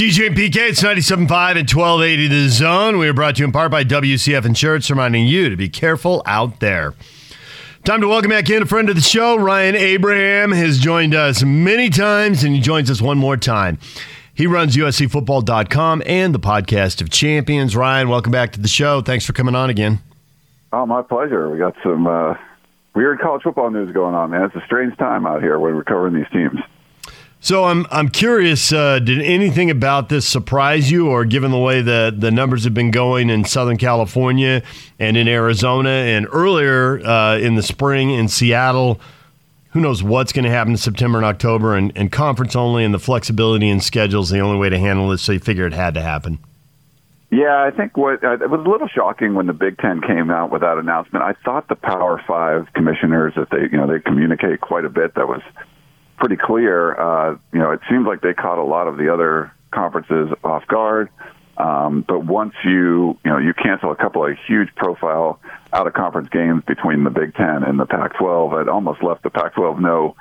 DJ and PK, it's 97.5 and 1280 The Zone. We are brought to you in part by WCF Insurance, reminding you to be careful out there. Time to welcome back in a friend of the show. Ryan Abraham has joined us many times, and he joins us one more time. He runs USCFootball.com and the podcast of champions. Ryan, welcome back to the show. Thanks for coming on again. Oh, my pleasure. We got some uh, weird college football news going on, man. It's a strange time out here when we're covering these teams. So I'm I'm curious. Uh, did anything about this surprise you, or given the way the the numbers have been going in Southern California and in Arizona, and earlier uh, in the spring in Seattle? Who knows what's going to happen in September and October, and, and conference only, and the flexibility in schedules the only way to handle this. So you figure it had to happen. Yeah, I think what uh, it was a little shocking when the Big Ten came out with that announcement. I thought the Power Five commissioners that they you know they communicate quite a bit. That was pretty clear. Uh, you know, it seems like they caught a lot of the other conferences off guard. Um, but once you you know you cancel a couple of huge profile out of conference games between the Big Ten and the Pac-12, it almost left the Pac-12 no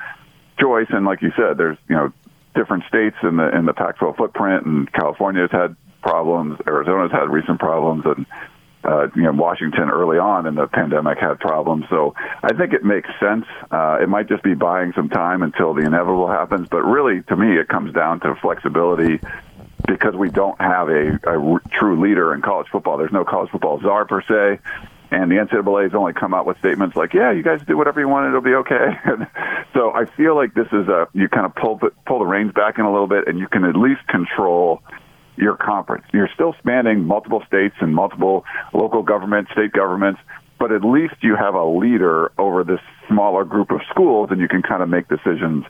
choice. And like you said, there's you know different states in the in the Pac-12 footprint, and California's had problems, Arizona's had recent problems, and uh, you know, Washington early on in the pandemic had problems. So I think it makes sense. Uh, it might just be buying some time until the inevitable happens. But really, to me, it comes down to flexibility because we don't have a, a true leader in college football. There's no college football czar per se. And the NCAA has only come out with statements like, "Yeah, you guys do whatever you want; it'll be okay." so I feel like this is a you kind of pull pull the reins back in a little bit, and you can at least control your conference. You're still spanning multiple states and multiple local governments, state governments, but at least you have a leader over this smaller group of schools and you can kind of make decisions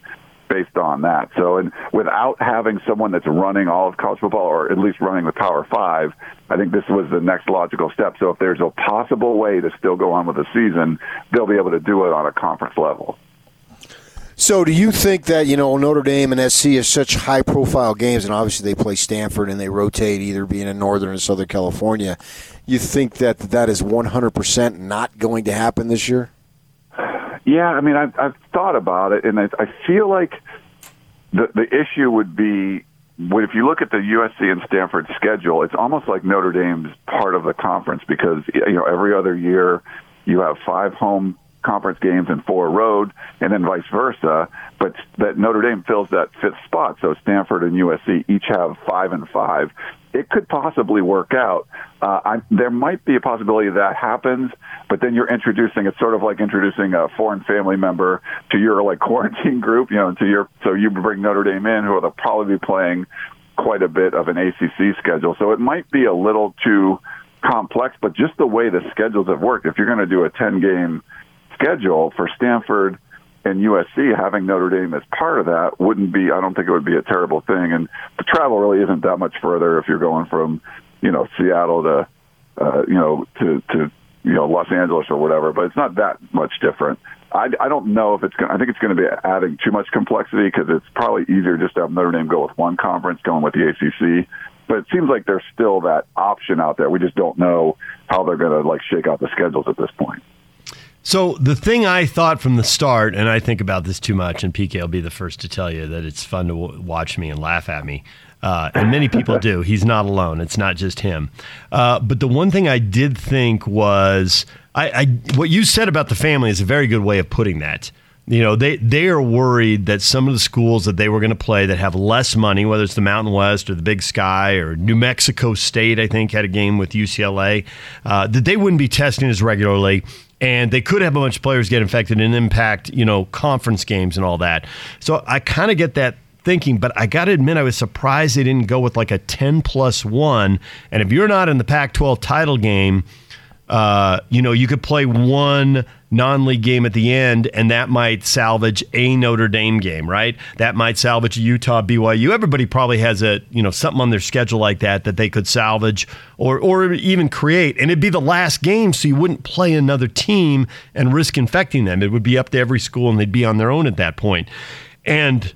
based on that. So, and without having someone that's running all of college football or at least running the Power Five, I think this was the next logical step. So, if there's a possible way to still go on with the season, they'll be able to do it on a conference level. So, do you think that you know Notre Dame and SC are such high-profile games, and obviously they play Stanford and they rotate either being in Northern or Southern California? You think that that is 100% not going to happen this year? Yeah, I mean, I've, I've thought about it, and I, I feel like the the issue would be if you look at the USC and Stanford schedule, it's almost like Notre Dame's part of the conference because you know every other year you have five home conference games and four road, and then vice versa. But that Notre Dame fills that fifth spot. So Stanford and USC each have five and five. It could possibly work out. Uh, I, there might be a possibility that happens, but then you're introducing. It's sort of like introducing a foreign family member to your like quarantine group. You know, to your so you bring Notre Dame in, who will probably be playing quite a bit of an ACC schedule. So it might be a little too complex, but just the way the schedules have worked. If you're going to do a 10 game schedule for Stanford and USC, having Notre Dame as part of that wouldn't be, I don't think it would be a terrible thing. And the travel really isn't that much further if you're going from, you know, Seattle to, uh, you know, to, to, you know, Los Angeles or whatever, but it's not that much different. I, I don't know if it's going. I think it's going to be adding too much complexity because it's probably easier just to have Notre Dame go with one conference, going with the ACC. But it seems like there's still that option out there. We just don't know how they're going to like shake out the schedules at this point. So the thing I thought from the start, and I think about this too much, and PK will be the first to tell you that it's fun to w- watch me and laugh at me. Uh, and many people do. He's not alone. It's not just him. Uh, but the one thing I did think was, I, I, what you said about the family is a very good way of putting that. You know, they they are worried that some of the schools that they were going to play that have less money, whether it's the Mountain West or the Big Sky or New Mexico State, I think had a game with UCLA, uh, that they wouldn't be testing as regularly and they could have a bunch of players get infected and impact, you know, conference games and all that. So I kind of get that thinking, but I got to admit, I was surprised they didn't go with like a 10 plus one. And if you're not in the Pac 12 title game, uh, you know, you could play one non league game at the end, and that might salvage a Notre Dame game, right? That might salvage a Utah BYU. Everybody probably has a, you know, something on their schedule like that that they could salvage or, or even create. And it'd be the last game, so you wouldn't play another team and risk infecting them. It would be up to every school, and they'd be on their own at that point. And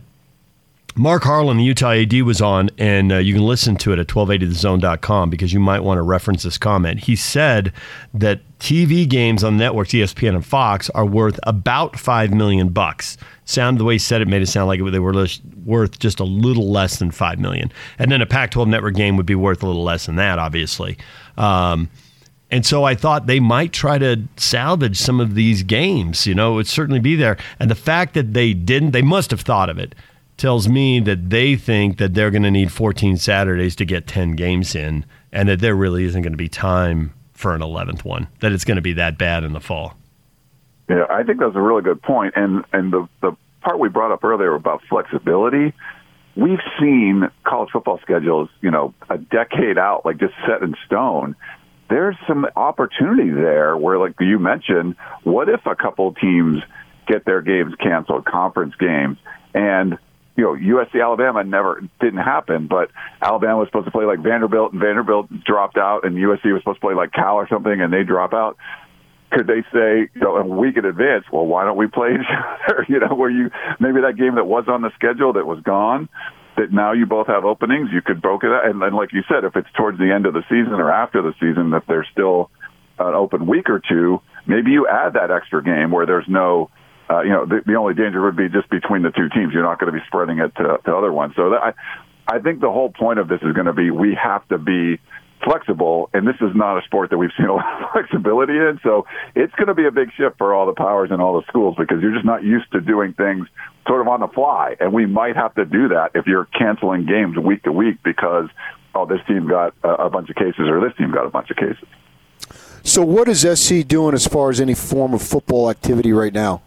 Mark Harlan, the Utah AD, was on, and uh, you can listen to it at 1280thezone.com because you might want to reference this comment. He said that TV games on networks, ESPN and Fox, are worth about five million bucks. Sound the way he said it made it sound like they were worth just a little less than five million, and then a Pac-12 network game would be worth a little less than that, obviously. Um, and so I thought they might try to salvage some of these games. You know, it would certainly be there. And the fact that they didn't, they must have thought of it tells me that they think that they're going to need 14 Saturdays to get 10 games in, and that there really isn't going to be time for an 11th one, that it's going to be that bad in the fall. Yeah, I think that's a really good point. And, and the, the part we brought up earlier about flexibility, we've seen college football schedules, you know, a decade out, like just set in stone. There's some opportunity there where, like you mentioned, what if a couple teams get their games canceled, conference games, and you know, USC Alabama never didn't happen, but Alabama was supposed to play like Vanderbilt, and Vanderbilt dropped out, and USC was supposed to play like Cal or something, and they drop out. Could they say, you know, a week in advance? Well, why don't we play? You know, where you maybe that game that was on the schedule that was gone, that now you both have openings, you could broke it out, and then like you said, if it's towards the end of the season or after the season, that there's still an open week or two, maybe you add that extra game where there's no uh, you know, the, the only danger would be just between the two teams. You're not going to be spreading it to, to other ones. So that, I, I think the whole point of this is going to be we have to be flexible, and this is not a sport that we've seen a lot of flexibility in. So it's going to be a big shift for all the powers and all the schools because you're just not used to doing things sort of on the fly, and we might have to do that if you're canceling games week to week because oh this team got a, a bunch of cases or this team got a bunch of cases. So what is SC doing as far as any form of football activity right now?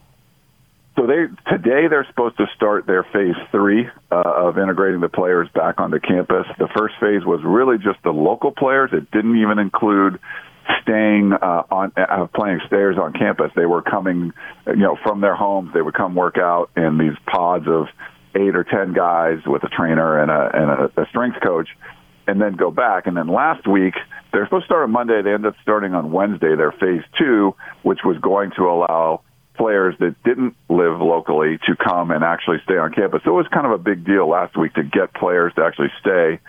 They today they're supposed to start their phase three uh, of integrating the players back onto campus. The first phase was really just the local players. It didn't even include staying uh, on uh, playing stayers on campus. They were coming, you know, from their homes. They would come work out in these pods of eight or ten guys with a trainer and a and a, a strength coach, and then go back. And then last week they're supposed to start on Monday. They ended up starting on Wednesday. Their phase two, which was going to allow players that didn't live locally to come and actually stay on campus. So it was kind of a big deal last week to get players to actually stay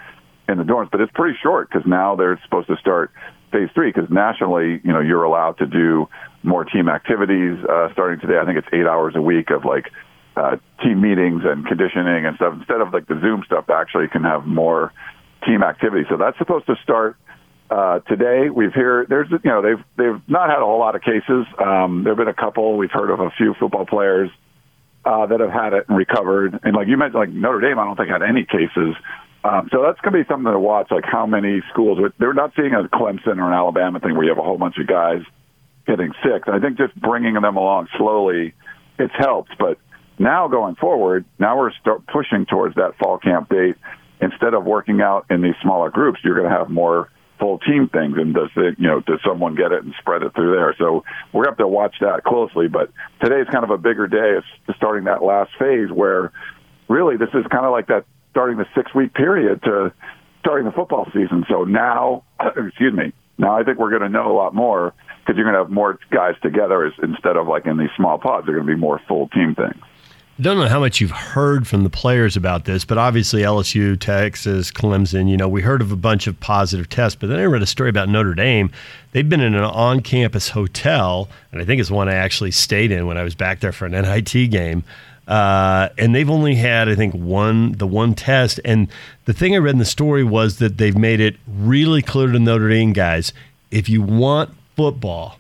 in the dorms. But it's pretty short because now they're supposed to start phase three because nationally, you know, you're allowed to do more team activities uh, starting today. I think it's eight hours a week of like uh, team meetings and conditioning and stuff. Instead of like the Zoom stuff, actually you can have more team activity. So that's supposed to start uh, today we've heard there's you know they've they've not had a whole lot of cases. Um, there've been a couple. We've heard of a few football players uh, that have had it and recovered. And like you mentioned, like Notre Dame, I don't think had any cases. Um, so that's going to be something to watch. Like how many schools they're not seeing a Clemson or an Alabama thing where you have a whole bunch of guys getting sick. And I think just bringing them along slowly, it's helped. But now going forward, now we're start pushing towards that fall camp date. Instead of working out in these smaller groups, you're going to have more full team things and does it, you know, does someone get it and spread it through there? So we're going to have to watch that closely. But today's kind of a bigger day. It's starting that last phase where really this is kind of like that starting the six week period to starting the football season. So now, excuse me, now I think we're going to know a lot more because you're going to have more guys together instead of like in these small pods. They're going to be more full team things don't know how much you've heard from the players about this, but obviously LSU, Texas, Clemson, you know, we heard of a bunch of positive tests, but then I read a story about Notre Dame. They've been in an on campus hotel, and I think it's one I actually stayed in when I was back there for an NIT game. Uh, and they've only had, I think, one the one test. And the thing I read in the story was that they've made it really clear to Notre Dame guys: if you want football,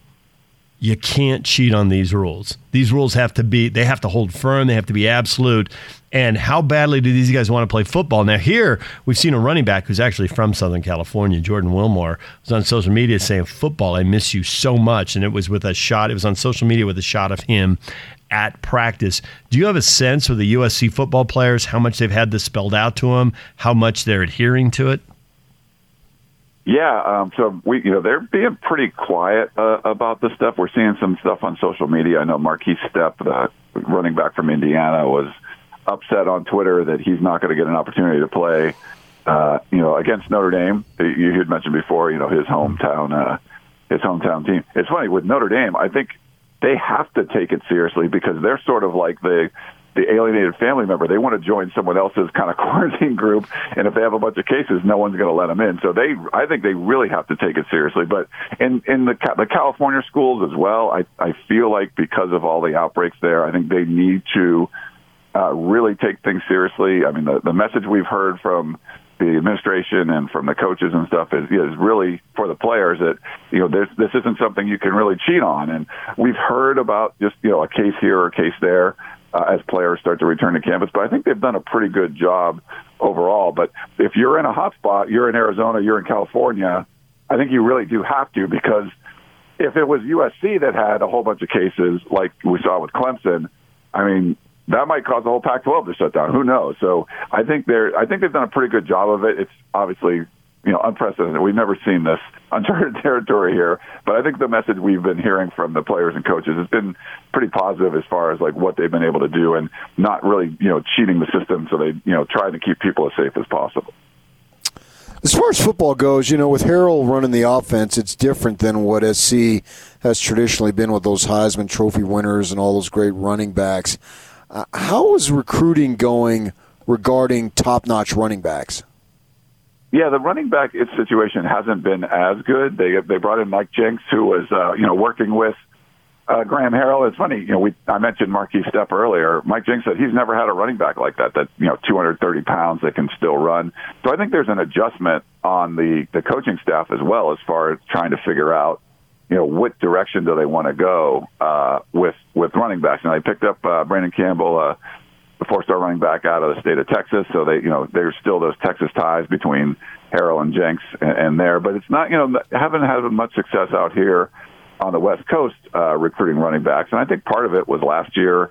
you can't cheat on these rules. These rules have to be, they have to hold firm, they have to be absolute. And how badly do these guys want to play football? Now, here we've seen a running back who's actually from Southern California, Jordan Wilmore, was on social media saying, Football, I miss you so much. And it was with a shot, it was on social media with a shot of him at practice. Do you have a sense of the USC football players, how much they've had this spelled out to them, how much they're adhering to it? Yeah, um, so we, you know, they're being pretty quiet uh, about this stuff. We're seeing some stuff on social media. I know Markese Stepp, the running back from Indiana, was upset on Twitter that he's not going to get an opportunity to play, uh, you know, against Notre Dame. You had mentioned before, you know, his hometown, uh, his hometown team. It's funny with Notre Dame. I think they have to take it seriously because they're sort of like the the alienated family member. They want to join someone else's kind of quarantine group, and if they have a bunch of cases, no one's going to let them in. So they, I think they really have to take it seriously. But in in the the California schools as well, I I feel like because of all the outbreaks there, I think they need to uh, really take things seriously. I mean, the the message we've heard from the administration and from the coaches and stuff is is really for the players that you know this this isn't something you can really cheat on. And we've heard about just you know a case here or a case there uh, as players start to return to campus, but I think they've done a pretty good job overall. But if you're in a hot spot, you're in Arizona, you're in California, I think you really do have to because if it was USC that had a whole bunch of cases like we saw with Clemson, I mean, that might cause the whole Pac-12 to shut down. Who knows? So I think they're I think they've done a pretty good job of it. It's obviously you know unprecedented. We've never seen this uncharted territory here, but I think the message we've been hearing from the players and coaches has been pretty positive as far as like what they've been able to do and not really you know cheating the system. So they you know trying to keep people as safe as possible. As far as football goes, you know, with Harrell running the offense, it's different than what SC has traditionally been with those Heisman Trophy winners and all those great running backs. Uh, how is recruiting going regarding top-notch running backs? Yeah, the running back situation hasn't been as good. They they brought in Mike Jinks, who was uh, you know working with uh, Graham Harrell. It's funny, you know, we I mentioned Markese Stepp earlier. Mike Jinks said he's never had a running back like that. That you know, 230 pounds that can still run. So I think there's an adjustment on the the coaching staff as well as far as trying to figure out you know, what direction do they want to go uh, with with running backs? And they picked up uh, Brandon Campbell, uh, the four-star running back out of the state of Texas. So they, you know, there's still those Texas ties between Harrell and Jinks and, and there, but it's not, you know, haven't had much success out here on the West Coast uh, recruiting running backs. And I think part of it was last year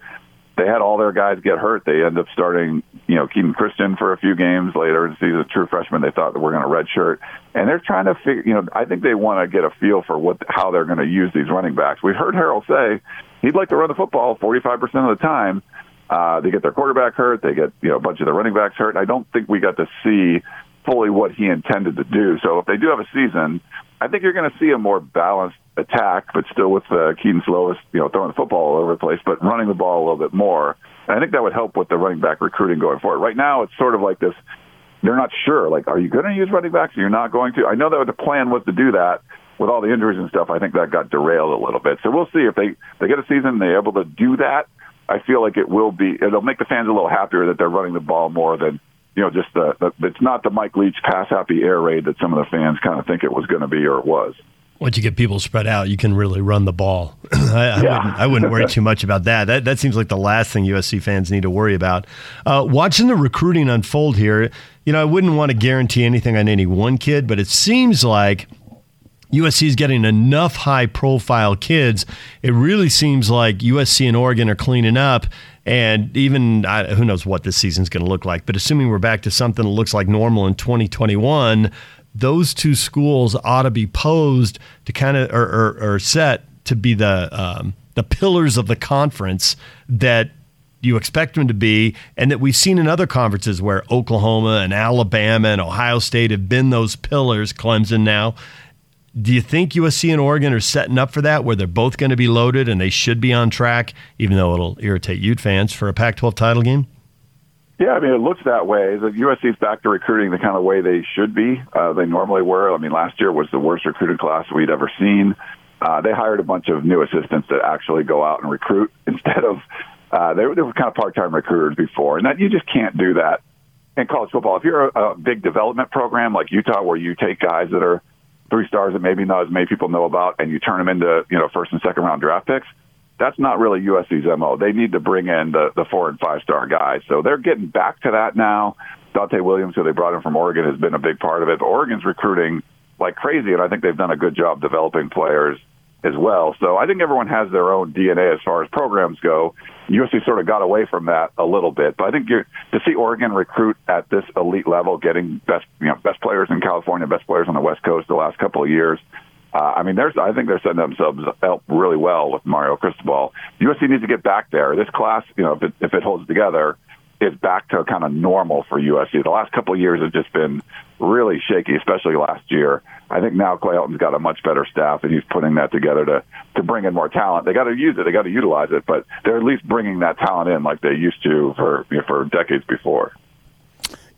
they had all their guys get hurt. They end up starting, you know, Kenan Christon for a few games later in the a true freshman. They thought that we're going to redshirt, and they're trying to figure. You know, I think they want to get a feel for what how they're going to use these running backs. We've heard Harrell say he'd like to run the football 45 percent of the time. Uh, they get their quarterback hurt. They get you know a bunch of the running backs hurt. I don't think we got to see fully what he intended to do. So if they do have a season, I think you're going to see a more balanced attack, but still with uh, Kedon Slovis, you know, throwing the football all over the place, but running the ball a little bit more. And I think that would help with the running back recruiting going forward. Right now, it's sort of like this. They're not sure. Like, are you going to use running backs? Or you're not going to. I know that the plan was to do that with all the injuries and stuff. I think that got derailed a little bit. So we'll see if they they get a season they're able to do that. I feel like it will be. It'll make the fans a little happier that they're running the ball more than you know just the, the it's not the Mike Leach pass happy air raid that some of the fans kind of think it was going to be or it was once you get people spread out, you can really run the ball. I, I, yeah. wouldn't, I, wouldn't, worry too much about that. That that seems like the last thing USC fans need to worry about. Uh, watching the recruiting unfold here, you know, I wouldn't want to guarantee anything on any one kid, but it seems like USC is getting enough high-profile kids. It really seems like USC and Oregon are cleaning up, and even who knows what this season's going to look like. But assuming we're back to something that looks like normal in 2021 those two schools ought to be posed to kind of or, or, or, set to be the um, the pillars of the conference that you expect them to be, and that we've seen in other conferences where Oklahoma and Alabama and Ohio State have been those pillars. Clemson now. Do you think USC and Oregon are setting up for that, where they're both going to be loaded and they should be on track, even though it'll irritate Ute fans for a Pac-12 title game? Yeah, I mean, it looks that way. The USC's back to recruiting the kind of way they should be. Uh, they normally were. I mean, last year was the worst recruited class we'd ever seen. Uh, they hired a bunch of new assistants that actually go out and recruit instead of uh, they, were, they were kind of part-time recruiters before, and that you just can't do that in college football. If you're a, a big development program like Utah, where you take guys that are three stars that maybe not as many people know about, and you turn them into you know first and second round draft picks, that's not really USC's MO. They need to bring in the, the four and five star guys. So they're getting back to that now. Donte Williams, who they brought in from Oregon, has been a big part of it. But Oregon's recruiting like crazy, and I think they've done a good job developing players as well. So I think everyone has their own DNA as far as programs go. USC sort of got away from that a little bit, but I think you're, to see Oregon recruit at this elite level, getting best you know best players in California, best players on the West Coast the last couple of years, uh, I mean, there's. I think they're setting themselves up really well with Mario Cristobal. USC needs to get back there. This class, you know, if it, if it holds together, is back to kind of normal for USC. The last couple of years have just been really shaky, especially last year. I think now Clay Helton's got a much better staff, and he's putting that together to to bring in more talent. They got to use it, they got to utilize it, but they're at least bringing that talent in like they used to for you know, for decades before.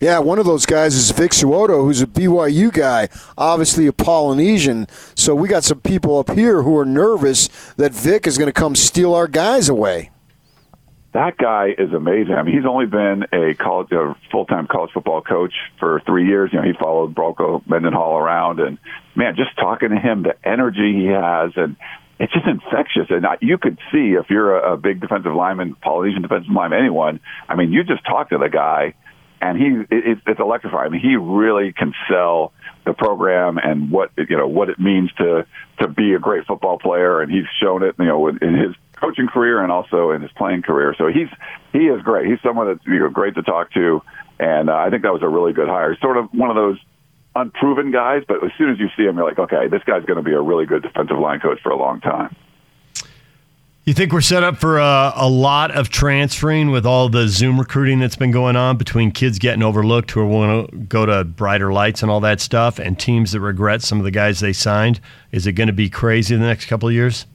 Yeah, one of those guys is Vic So'oto, who's a BYU guy, obviously a Polynesian. So we got some people up here who are nervous that Vic is going to come steal our guys away that guy is amazing. I mean, he's only been a college, a full-time college football coach for three years. You know, he followed Bronco Mendenhall around, and man, just talking to him, the energy he has, and it's just infectious. And I, you could see if you're a, a big defensive lineman, Polynesian defensive lineman, anyone. I mean, you just talk to the guy, and he it, it's electrifying. I mean, he really can sell the program and what you know what it means to to be a great football player, and he's shown it. You know, in his coaching career and also in his playing career. So he's he is great. He's someone that's you know great to talk to, and uh, I think that was a really good hire. Sort of one of those unproven guys, but as soon as you see him, you're like, okay, this guy's going to be a really good defensive line coach for a long time. You think we're set up for a, a, lot of transferring with all the Zoom recruiting that's been going on between kids getting overlooked who are want to go to brighter lights and all that stuff, and teams that regret some of the guys they signed? Is it going to be crazy in the next couple of years?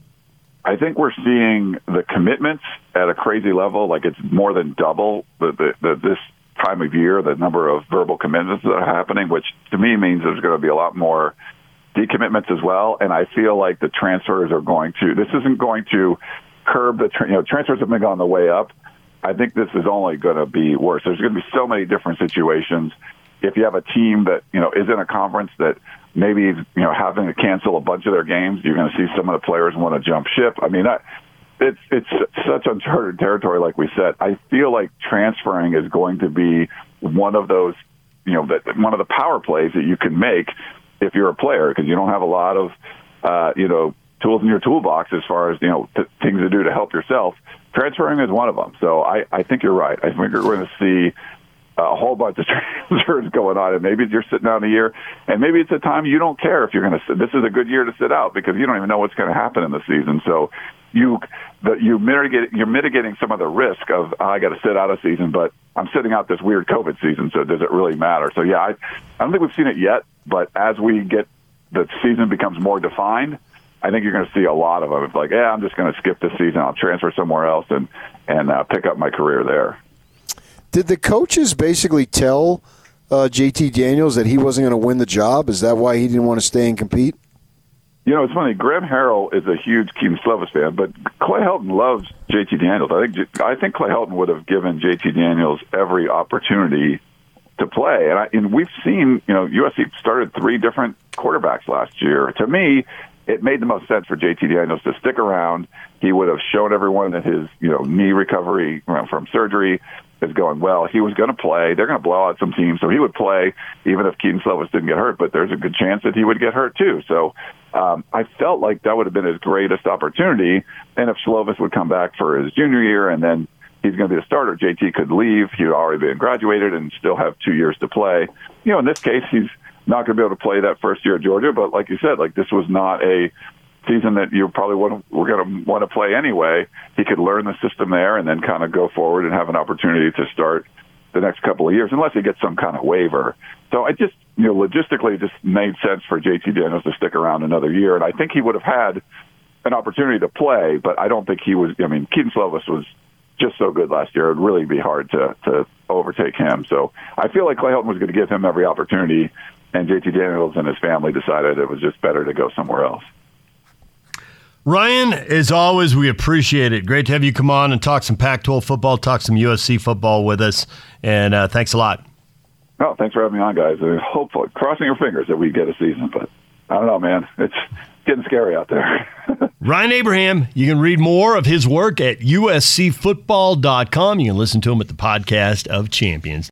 I think we're seeing the commitments at a crazy level. Like it's more than double the, the, the this time of year, the number of verbal commitments that are happening, which to me means there's going to be a lot more decommitments as well. And I feel like the transfers are going to. This isn't going to curb the. You know, transfers have been on the way up. I think this is only going to be worse. There's going to be so many different situations. If you have a team that you know is in a conference that maybe you know having to cancel a bunch of their games. You're going to see some of the players want to jump ship. I mean, I, it's it's such uncharted territory, like we said. I feel like transferring is going to be one of those, you know, that one of the power plays that you can make if you're a player because you don't have a lot of, uh, you know, tools in your toolbox as far as you know t- things to do to help yourself. Transferring is one of them. So I, I think you're right. I think we're going to see a whole bunch of transfers going on, and maybe you're sitting out a year, and maybe it's a time you don't care if you're going to. sit. This is a good year to sit out because you don't even know what's going to happen in the season. So you the, you mitigate you're mitigating some of the risk of oh, I got to sit out a season, but I'm sitting out this weird COVID season, so does it really matter? So yeah, I I don't think we've seen it yet, but as we get the season becomes more defined. I think you're going to see a lot of them. It's like, yeah, I'm just going to skip this season. I'll transfer somewhere else and and uh, pick up my career there. Did the coaches basically tell uh, JT Daniels that he wasn't going to win the job? Is that why he didn't want to stay and compete? You know, it's funny. Graham Harrell is a huge Kedon Slovis fan, but Clay Helton loves JT Daniels. I think I think Clay Helton would have given JT Daniels every opportunity to play, and, I, and we've seen you know USC started three different quarterbacks last year. To me, it made the most sense for JT Daniels to stick around. He would have shown everyone that his you know knee recovery from surgery is going well. He was going to play. They're going to blow out some teams, so he would play even if Kedon Slovis didn't get hurt. But there's a good chance that he would get hurt too. So um, I felt like that would have been his greatest opportunity. And if Slovis would come back for his junior year and then he's going to be a starter, JT could leave. He'd already been graduated and still have two years to play. You know, in this case, he's not going to be able to play that first year at Georgia. But like you said, like this was not a season that you probably want to, we're going to want to play anyway. He could learn the system there and then kind of go forward and have an opportunity to start the next couple of years, unless he gets some kind of waiver. So I just, you know, logistically, it just made sense for JT Daniels to stick around another year, and I think he would have had an opportunity to play, but I don't think he was. I mean, Kedon Slovis was just so good last year; it'd really be hard to to overtake him. So I feel like Clay Helton was going to give him every opportunity, and JT Daniels and his family decided it was just better to go somewhere else. Ryan, as always, we appreciate it. Great to have you come on and talk some Pac 12 football, talk some USC football with us. And uh, thanks a lot. Oh, thanks for having me on, guys. I mean, hopefully, crossing your fingers that we get a season, but I don't know, man. It's getting scary out there. Ryan Abraham, you can read more of his work at uscfootball.com. You can listen to him at the podcast of Champions.